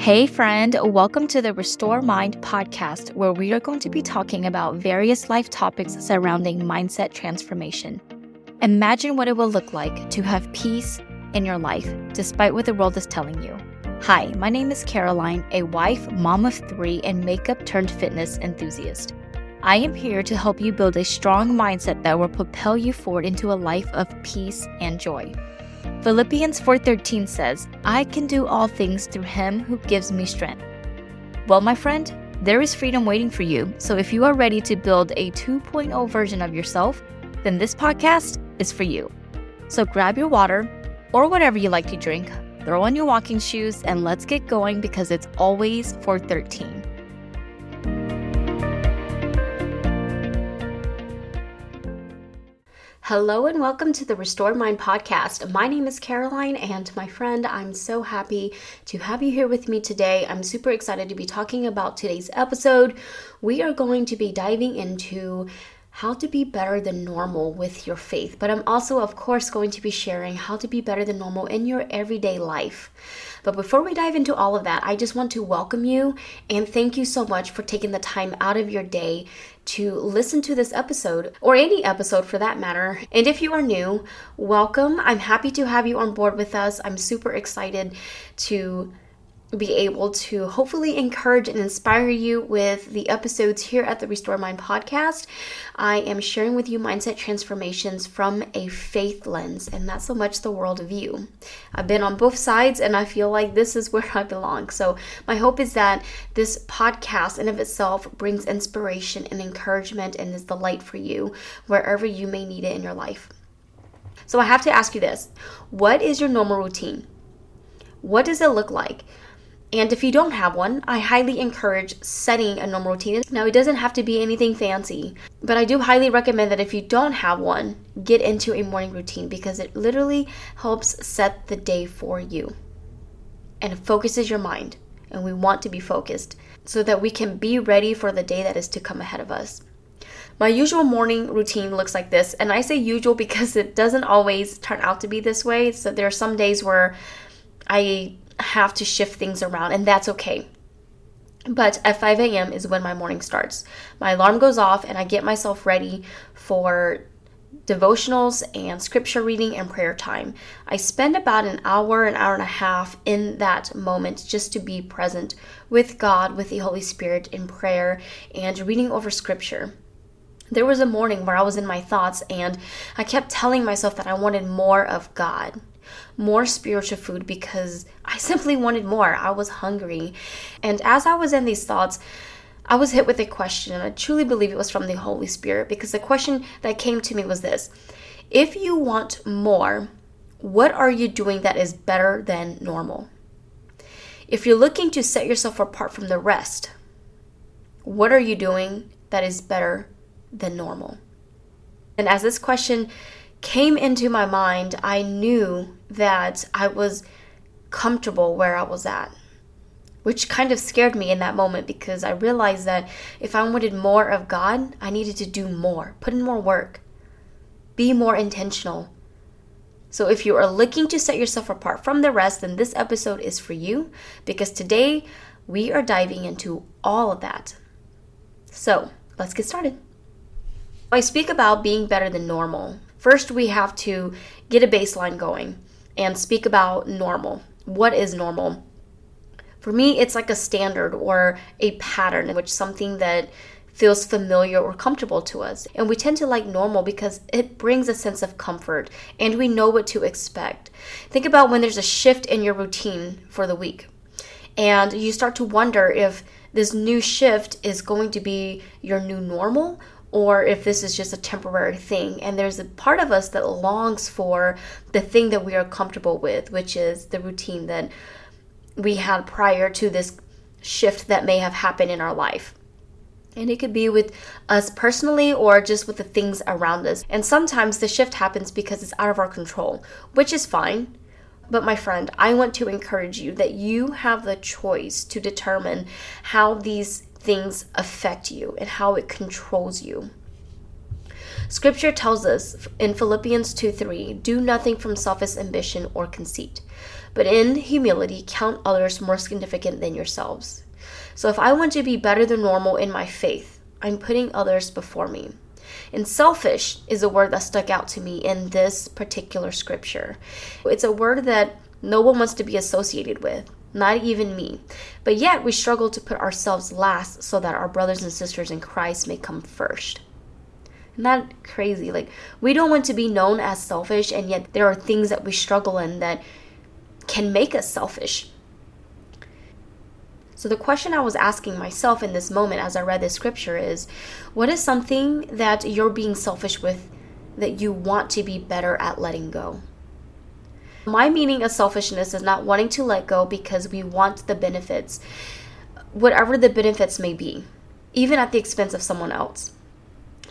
Hey, friend, welcome to the Restored Mind podcast, where we are going to be talking about various life topics surrounding mindset transformation. Imagine what it will look like to have peace in your life, despite what the world is telling you. Hi, my name is Caroline, a wife, mom of three, and makeup turned fitness enthusiast. I am here to help you build a strong mindset that will propel you forward into a life of peace and joy. Philippians 4:13 says, "I can do all things through him who gives me strength." Well, my friend, there is freedom waiting for you. So if you are ready to build a 2.0 version of yourself, then this podcast is for you. So grab your water or whatever you like to drink, throw on your walking shoes and let's get going because it's always 413. Hello and welcome to the Restored Mind podcast. My name is Caroline, and my friend, I'm so happy to have you here with me today. I'm super excited to be talking about today's episode. We are going to be diving into how to be better than normal with your faith, but I'm also, of course, going to be sharing how to be better than normal in your everyday life. But before we dive into all of that, I just want to welcome you and thank you so much for taking the time out of your day to listen to this episode, or any episode for that matter. And if you are new, welcome. I'm happy to have you on board with us. I'm super excited to be able to hopefully encourage and inspire you with the episodes here at the Restored Mind podcast. I am sharing with you mindset transformations from a faith lens, and not so much the world view. I've been on both sides, and I feel like this is where I belong. So, my hope is that this podcast in of itself brings inspiration and encouragement and is the light for you wherever you may need it in your life. So, I have to ask you this What is your normal routine? What does it look like? And if you don't have one, I highly encourage setting a normal routine. Now, it doesn't have to be anything fancy, but I do highly recommend that if you don't have one, get into a morning routine because it literally helps set the day for you and focuses your mind. And we want to be focused so that we can be ready for the day that is to come ahead of us. My usual morning routine looks like this, and I say usual because it doesn't always turn out to be this way. So there are some days where I have to shift things around, and that's okay. But at 5 a.m. is when my morning starts. My alarm goes off, and I get myself ready for devotionals and scripture reading and prayer time. I spend about an hour, an hour and a half in that moment just to be present with God, with the Holy Spirit in prayer and reading over scripture. There was a morning where I was in my thoughts and I kept telling myself that I wanted more of God more spiritual food because I simply wanted more. I was hungry. And as I was in these thoughts, I was hit with a question, and I truly believe it was from the Holy Spirit because the question that came to me was this If you want more, what are you doing that is better than normal? If you're looking to set yourself apart from the rest, what are you doing that is better than normal? And as this question came into my mind, I knew that I was comfortable where I was at, which kind of scared me in that moment because I realized that if I wanted more of God, I needed to do more, put in more work, be more intentional. So, if you are looking to set yourself apart from the rest, then this episode is for you because today we are diving into all of that. So, let's get started. I speak about being better than normal. First, we have to get a baseline going and speak about normal. What is normal? For me, it's like a standard or a pattern which something that feels familiar or comfortable to us. And we tend to like normal because it brings a sense of comfort and we know what to expect. Think about when there's a shift in your routine for the week and you start to wonder if this new shift is going to be your new normal or if this is just a temporary thing. And there's a part of us that longs for the thing that we are comfortable with, which is the routine that we had prior to this shift that may have happened in our life. And it could be with us personally or just with the things around us. And sometimes the shift happens because it's out of our control, which is fine. But my friend, I want to encourage you that you have the choice to determine how these things affect you and how it controls you. Scripture tells us in Philippians 2 3, do nothing from selfish ambition or conceit, but in humility, count others more significant than yourselves. So if I want to be better than normal in my faith, I'm putting others before me. And selfish is a word that stuck out to me in this particular scripture. It's a word that no one wants to be associated with, not even me. But yet we struggle to put ourselves last so that our brothers and sisters in Christ may come first. Isn't that crazy? Like, we don't want to be known as selfish, and yet there are things that we struggle in that can make us selfish. So, the question I was asking myself in this moment as I read this scripture is what is something that you're being selfish with that you want to be better at letting go? My meaning of selfishness is not wanting to let go because we want the benefits, whatever the benefits may be, even at the expense of someone else.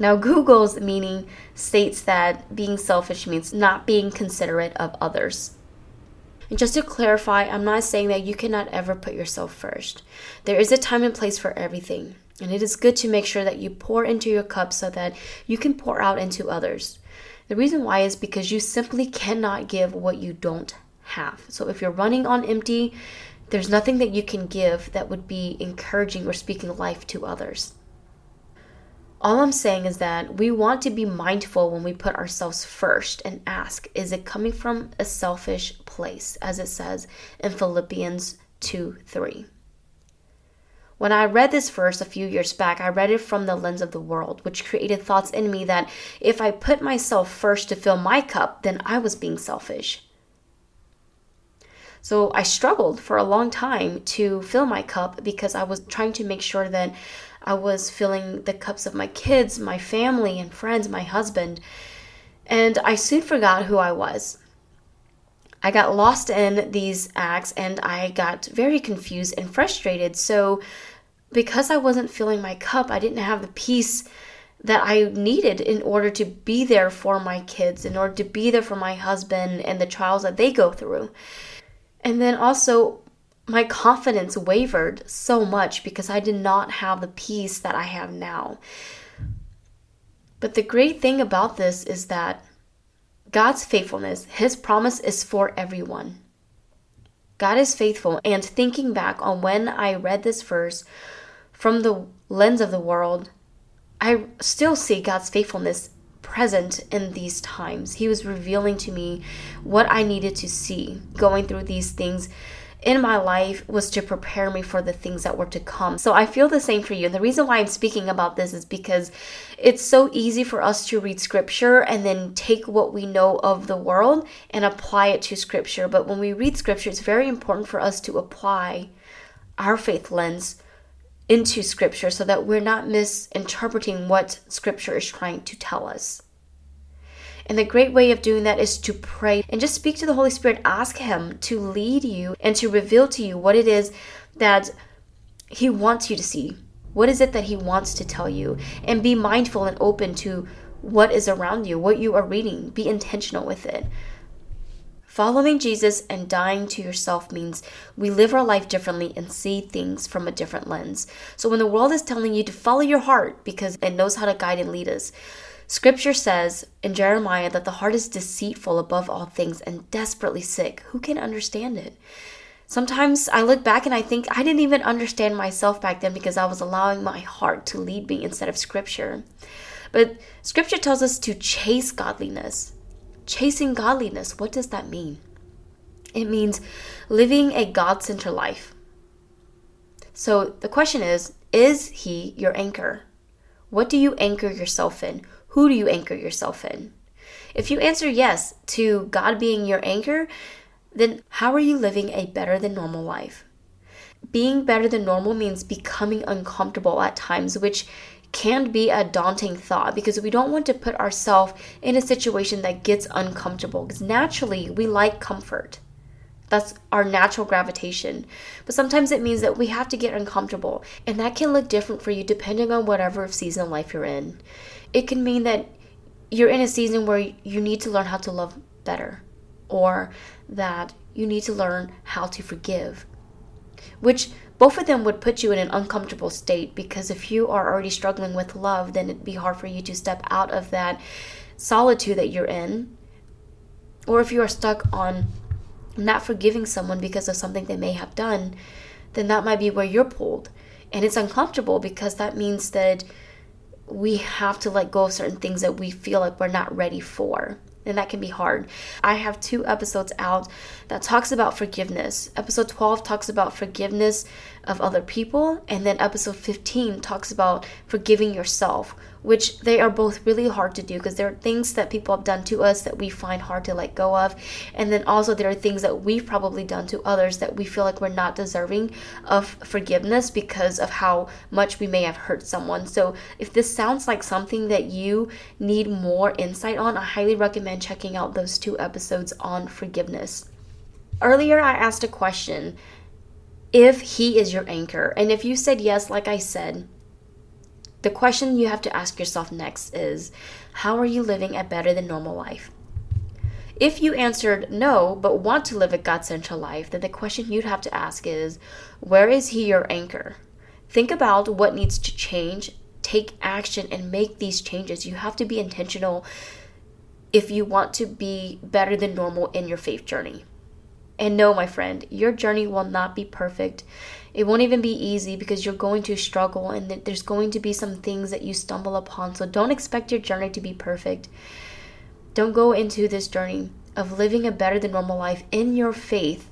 Now, Google's meaning states that being selfish means not being considerate of others. And just to clarify, I'm not saying that you cannot ever put yourself first. There is a time and place for everything. And it is good to make sure that you pour into your cup so that you can pour out into others. The reason why is because you simply cannot give what you don't have. So if you're running on empty, there's nothing that you can give that would be encouraging or speaking life to others. All I'm saying is that we want to be mindful when we put ourselves first and ask, is it coming from a selfish place, as it says in Philippians 2 3. When I read this verse a few years back, I read it from the lens of the world, which created thoughts in me that if I put myself first to fill my cup, then I was being selfish. So I struggled for a long time to fill my cup because I was trying to make sure that I was filling the cups of my kids, my family, and friends, my husband. And I soon forgot who I was. I got lost in these acts and I got very confused and frustrated. So, because I wasn't filling my cup, I didn't have the peace that I needed in order to be there for my kids, in order to be there for my husband and the trials that they go through. And then also, my confidence wavered so much because I did not have the peace that I have now. But the great thing about this is that God's faithfulness, His promise is for everyone. God is faithful, and thinking back on when I read this verse from the lens of the world, I still see God's faithfulness present in these times. He was revealing to me what I needed to see going through these things in my life was to prepare me for the things that were to come. So I feel the same for you. And the reason why I'm speaking about this is because it's so easy for us to read scripture and then take what we know of the world and apply it to scripture. But when we read scripture, it's very important for us to apply our faith lens into scripture so that we're not misinterpreting what scripture is trying to tell us. And the great way of doing that is to pray and just speak to the Holy Spirit. Ask Him to lead you and to reveal to you what it is that He wants you to see. What is it that He wants to tell you? And be mindful and open to what is around you, what you are reading. Be intentional with it. Following Jesus and dying to yourself means we live our life differently and see things from a different lens. So when the world is telling you to follow your heart because it knows how to guide and lead us, Scripture says in Jeremiah that the heart is deceitful above all things and desperately sick. Who can understand it? Sometimes I look back and I think I didn't even understand myself back then because I was allowing my heart to lead me instead of Scripture. But Scripture tells us to chase godliness. Chasing godliness, what does that mean? It means living a God centered life. So the question is Is He your anchor? What do you anchor yourself in? Who do you anchor yourself in? If you answer yes to God being your anchor, then how are you living a better than normal life? Being better than normal means becoming uncomfortable at times, which can be a daunting thought because we don't want to put ourselves in a situation that gets uncomfortable because naturally we like comfort. That's our natural gravitation. But sometimes it means that we have to get uncomfortable, and that can look different for you depending on whatever season of life you're in it can mean that you're in a season where you need to learn how to love better or that you need to learn how to forgive which both of them would put you in an uncomfortable state because if you are already struggling with love then it'd be hard for you to step out of that solitude that you're in or if you are stuck on not forgiving someone because of something they may have done, then that might be where you're pulled. And it's uncomfortable because that means that we have to let go of certain things that we feel like we're not ready for and that can be hard. I have two episodes out that talks about forgiveness. Episode 12 talks about forgiveness of other people and then episode 15 talks about forgiving yourself, which they are both really hard to do because there are things that people have done to us that we find hard to let go of. And then also there are things that we've probably done to others that we feel like we're not deserving of forgiveness because of how much we may have hurt someone. So if this sounds like something that you need more insight on, I highly recommend checking out those two episodes on forgiveness. Earlier, I asked a question if he is your anchor. And if you said yes, like I said, the question you have to ask yourself next is how are you living a better than normal life? If you answered no, but want to live a God central life, then the question you'd have to ask is where is He your anchor? Think about what needs to change, take action, and make these changes. You have to be intentional if you want to be better than normal in your faith journey. And no, my friend, your journey will not be perfect. It won't even be easy because you're going to struggle and there's going to be some things that you stumble upon. So don't expect your journey to be perfect. Don't go into this journey of living a better than normal life in your faith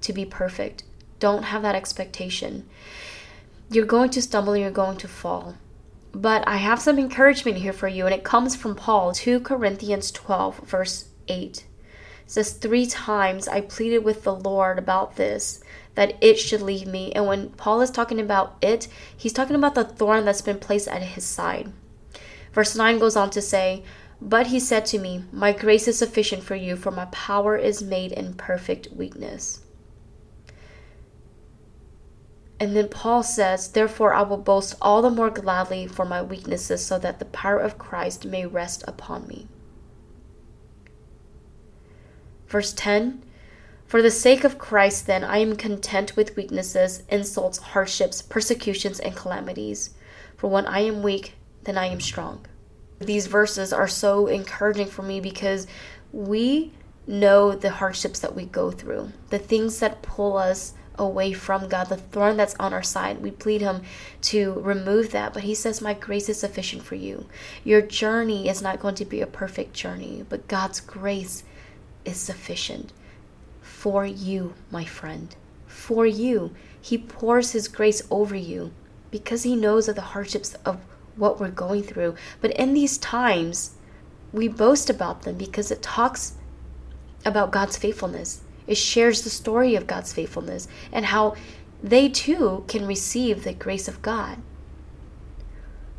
to be perfect. Don't have that expectation. You're going to stumble and you're going to fall. But I have some encouragement here for you, and it comes from Paul, 2 Corinthians 12, verse 8 says three times I pleaded with the Lord about this that it should leave me. And when Paul is talking about it, he's talking about the thorn that's been placed at his side. Verse 9 goes on to say, But he said to me, My grace is sufficient for you, for my power is made in perfect weakness. And then Paul says, Therefore I will boast all the more gladly for my weaknesses, so that the power of Christ may rest upon me. Verse 10 For the sake of Christ, then, I am content with weaknesses, insults, hardships, persecutions, and calamities. For when I am weak, then I am strong. These verses are so encouraging for me because we know the hardships that we go through, the things that pull us away from God, the thorn that's on our side. We plead Him to remove that, but He says, My grace is sufficient for you. Your journey is not going to be a perfect journey, but God's grace is sufficient for you, my friend. For you. He pours His grace over you because He knows of the hardships of what we're going through. But in these times, we boast about them because it talks about God's faithfulness. It shares the story of God's faithfulness and how they too can receive the grace of God.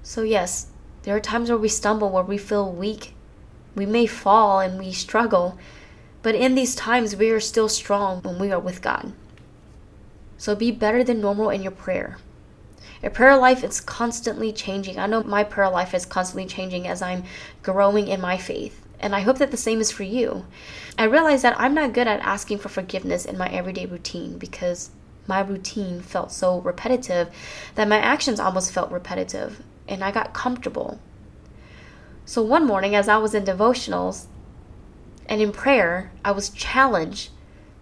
So, yes, there are times where we stumble, where we feel weak. We may fall and we struggle, but in these times, we are still strong when we are with God. So be better than normal in your prayer. Your prayer life is constantly changing. I know my prayer life is constantly changing as I'm growing in my faith. And I hope that the same is for you. I realize that I'm not good at asking for forgiveness in my everyday routine because my routine felt so repetitive that my actions almost felt repetitive and I got comfortable. So one morning, as I was in devotionals, and in prayer, I was challenged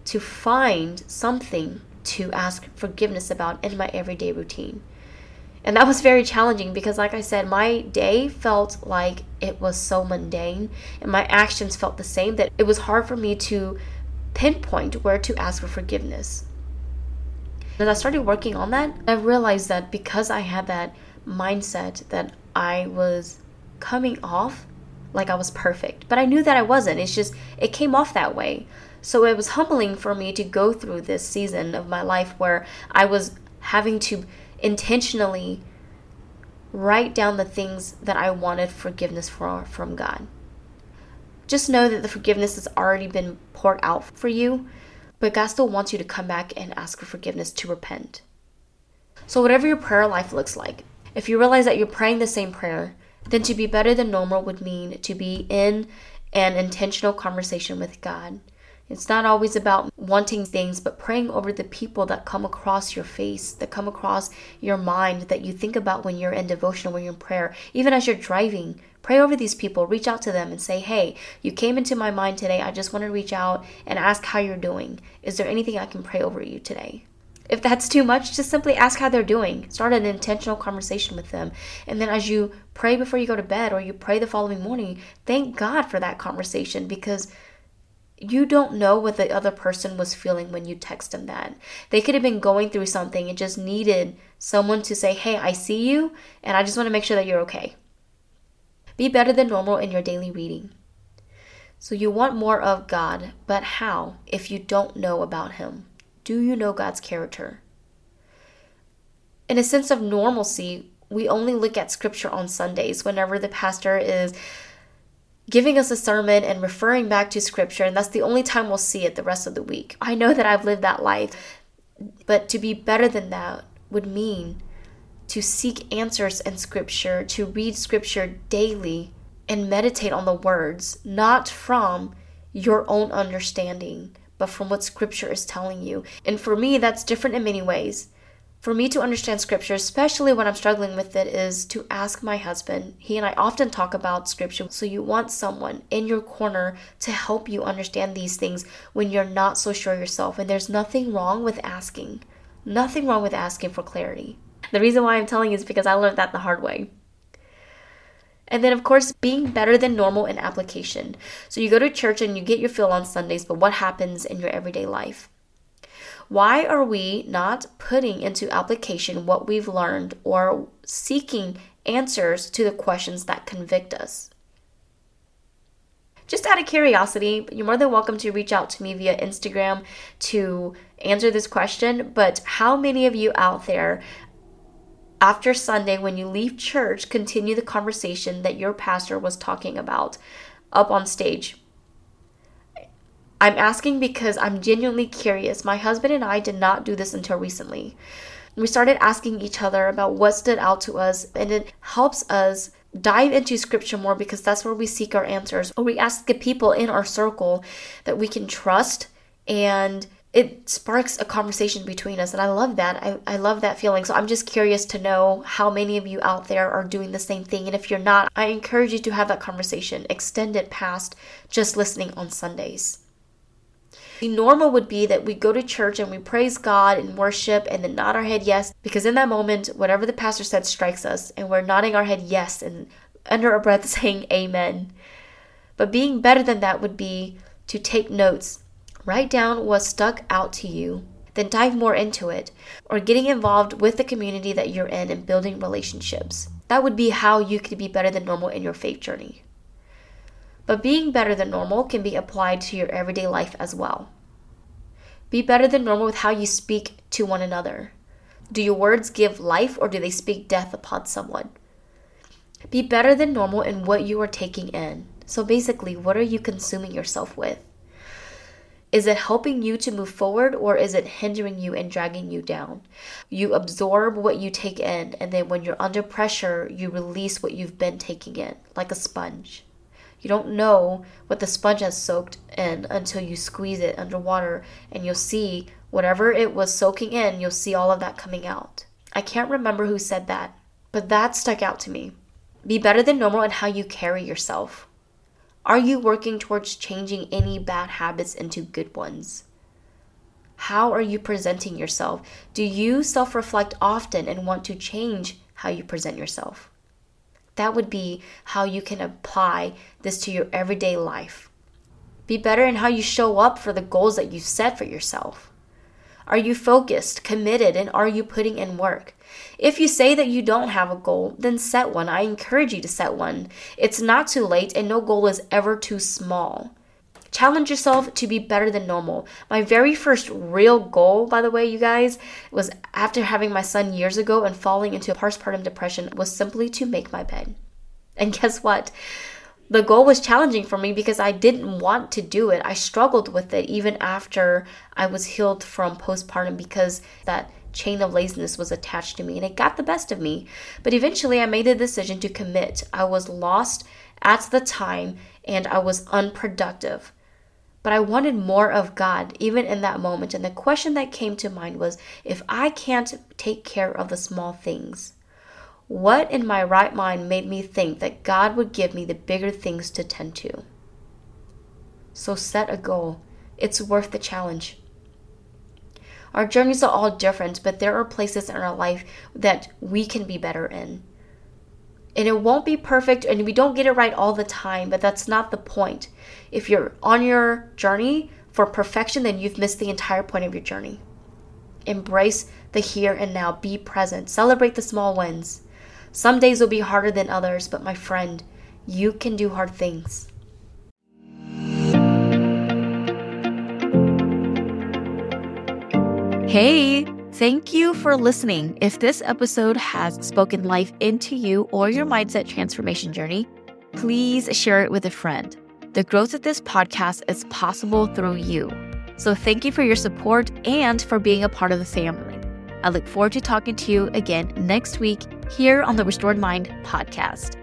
to find something to ask forgiveness about in my everyday routine. And that was very challenging because, like I said, my day felt like it was so mundane and my actions felt the same that it was hard for me to pinpoint where to ask for forgiveness. As I started working on that, I realized that because I had that mindset that I was coming off like I was perfect. But I knew that I wasn't. It's just, it came off that way. So it was humbling for me to go through this season of my life where I was having to intentionally write down the things that I wanted forgiveness for from God. Just know that the forgiveness has already been poured out for you, but God still wants you to come back and ask for forgiveness to repent. So, whatever your prayer life looks like, if you realize that you're praying the same prayer, then to be better than normal would mean to be in an intentional conversation with God. It's not always about wanting things, but praying over the people that come across your face, that come across your mind, that you think about when you're in devotion, when you're in prayer. Even as you're driving, Pray over these people, reach out to them and say, hey, you came into my mind today. I just want to reach out and ask how you're doing. Is there anything I can pray over you today? If that's too much, just simply ask how they're doing. Start an intentional conversation with them. And then as you pray before you go to bed or you pray the following morning, thank God for that conversation because you don't know what the other person was feeling when you text them that. They could have been going through something and just needed someone to say, Hey, I see you, and I just want to make sure that you're okay. Be better than normal in your daily reading. So, you want more of God, but how if you don't know about Him? Do you know God's character? In a sense of normalcy, we only look at scripture on Sundays whenever the pastor is giving us a sermon and referring back to scripture, and that's the only time we'll see it the rest of the week. I know that I've lived that life, but to be better than that would mean to seek answers in scripture, to read scripture daily and meditate on the words, not from your own understanding, but from what scripture is telling you. And for me, that's different in many ways for me to understand scripture, especially when I'm struggling with it, is to ask my husband. He and I often talk about scripture. So you want someone in your corner to help you understand these things when you're not so sure yourself. And there's nothing wrong with asking. Nothing wrong with asking for clarity. The reason why I'm telling you is because I learned that the hard way. And then, of course, being better than normal in application. So you go to church and you get your fill on Sundays, but what happens in your everyday life? Why are we not putting into application what we've learned or seeking answers to the questions that convict us? Just out of curiosity, you're more than welcome to reach out to me via Instagram to answer this question. But how many of you out there after Sunday, when you leave church, continue the conversation that your pastor was talking about up on stage? I'm asking because I'm genuinely curious. My husband and I did not do this until recently. We started asking each other about what stood out to us, and it helps us dive into scripture more because that's where we seek our answers. Or we ask the people in our circle that we can trust and it sparks a conversation between us and i love that. I, I love that feeling. So i'm just curious to know how many of you out there are doing the same thing and if you're not i encourage you to have that conversation extend it past just listening on sundays. The normal would be that we go to church and we praise God and worship and then nod our head yes, because in that moment, whatever the pastor said strikes us, and we're nodding our head yes and under our breath saying amen. But being better than that would be to take notes, write down what stuck out to you, then dive more into it, or getting involved with the community that you're in and building relationships. That would be how you could be better than normal in your faith journey. But being better than normal can be applied to your everyday life as well. Be better than normal with how you speak to one another. Do your words give life or do they speak death upon someone? Be better than normal in what you are taking in. So basically, what are you consuming yourself with? Is it helping you to move forward or is it hindering you and dragging you down? You absorb what you take in, and then when you're under pressure, you release what you've been taking in, like a sponge. You don't know what the sponge has soaked in until you squeeze it underwater and you'll see whatever it was soaking in, you'll see all of that coming out. I can't remember who said that, but that stuck out to me. Be better than normal in how you carry yourself. Are you working towards changing any bad habits into good ones? How are you presenting yourself? Do you self reflect often and want to change how you present yourself? That would be how you can apply this to your everyday life. Be better in how you show up for the goals that you set for yourself. Are you focused, committed, and are you putting in work? If you say that you don't have a goal, then set one. I encourage you to set one. It's not too late, and no goal is ever too small. Challenge yourself to be better than normal. My very first real goal, by the way, you guys, was after having my son years ago and falling into a postpartum depression, was simply to make my bed. And guess what? The goal was challenging for me because I didn't want to do it. I struggled with it even after I was healed from postpartum because that chain of laziness was attached to me and it got the best of me. But eventually I made the decision to commit. I was lost at the time and I was unproductive. But I wanted more of God even in that moment. And the question that came to mind was if I can't take care of the small things, What in my right mind made me think that God would give me the bigger things to tend to? So set a goal. It's worth the challenge. Our journeys are all different, but there are places in our life that we can be better in. And it won't be perfect, and we don't get it right all the time, but that's not the point. If you're on your journey for perfection, then you've missed the entire point of your journey. Embrace the here and now, be present, celebrate the small wins. Some days will be harder than others, but my friend, you can do hard things. Hey, thank you for listening. If this episode has spoken life into you or your mindset transformation journey, please share it with a friend. The growth of this podcast is possible through you. So thank you for your support and for being a part of the family. I look forward to talking to you again next week here on the Restored Mind podcast.